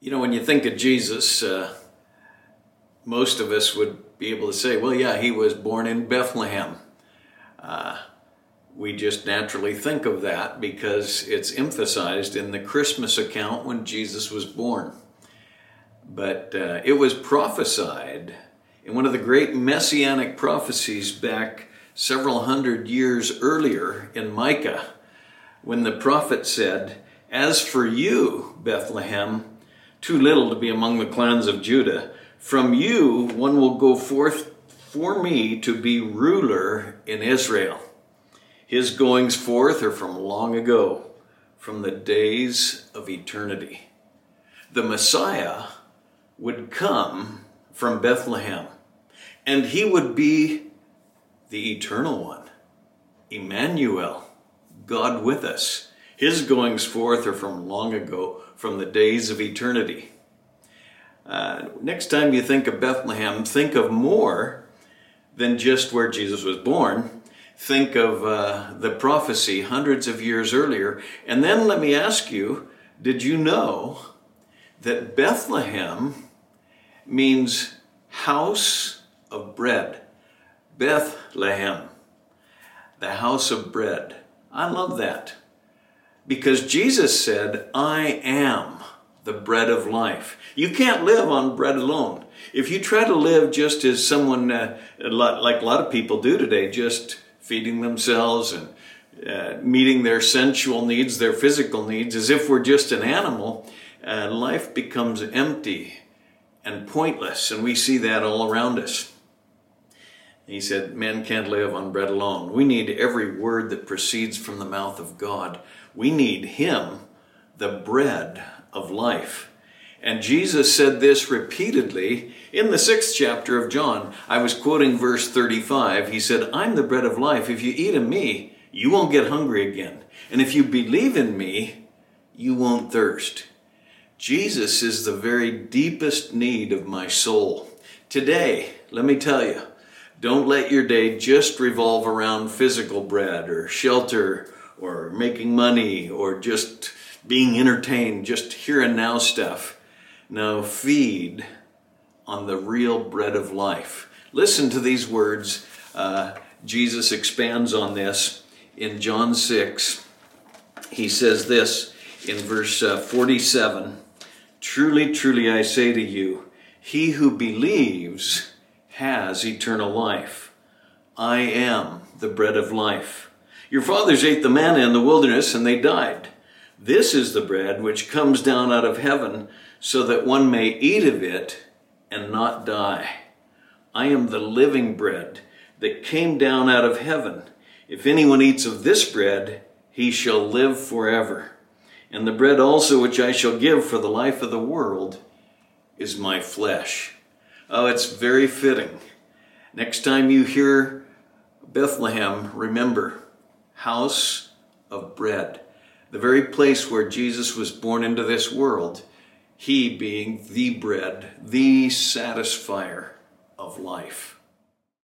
You know, when you think of Jesus, uh, most of us would be able to say, well, yeah, he was born in Bethlehem. Uh, we just naturally think of that because it's emphasized in the Christmas account when Jesus was born. But uh, it was prophesied in one of the great messianic prophecies back several hundred years earlier in Micah when the prophet said, As for you, Bethlehem, too little to be among the clans of Judah. From you one will go forth for me to be ruler in Israel. His goings forth are from long ago, from the days of eternity. The Messiah would come from Bethlehem, and he would be the eternal one, Emmanuel, God with us. His goings forth are from long ago, from the days of eternity. Uh, next time you think of Bethlehem, think of more than just where Jesus was born. Think of uh, the prophecy hundreds of years earlier. And then let me ask you did you know that Bethlehem means house of bread? Bethlehem, the house of bread. I love that because Jesus said, I am the bread of life. You can't live on bread alone. If you try to live just as someone, uh, like a lot of people do today, just feeding themselves and uh, meeting their sensual needs, their physical needs, as if we're just an animal, uh, life becomes empty and pointless. And we see that all around us. He said, Men can't live on bread alone. We need every word that proceeds from the mouth of God. We need Him, the bread of life. And Jesus said this repeatedly in the sixth chapter of John. I was quoting verse 35. He said, I'm the bread of life. If you eat of me, you won't get hungry again. And if you believe in me, you won't thirst. Jesus is the very deepest need of my soul. Today, let me tell you, don't let your day just revolve around physical bread or shelter or making money or just being entertained, just here and now stuff. No, feed on the real bread of life. Listen to these words. Uh, Jesus expands on this in John 6. He says this in verse uh, 47 Truly, truly, I say to you, he who believes has eternal life. I am the bread of life. Your fathers ate the manna in the wilderness and they died. This is the bread which comes down out of heaven so that one may eat of it and not die. I am the living bread that came down out of heaven. If anyone eats of this bread, he shall live forever. And the bread also which I shall give for the life of the world is my flesh. Oh, it's very fitting. Next time you hear Bethlehem, remember house of bread. The very place where Jesus was born into this world, he being the bread, the satisfier of life.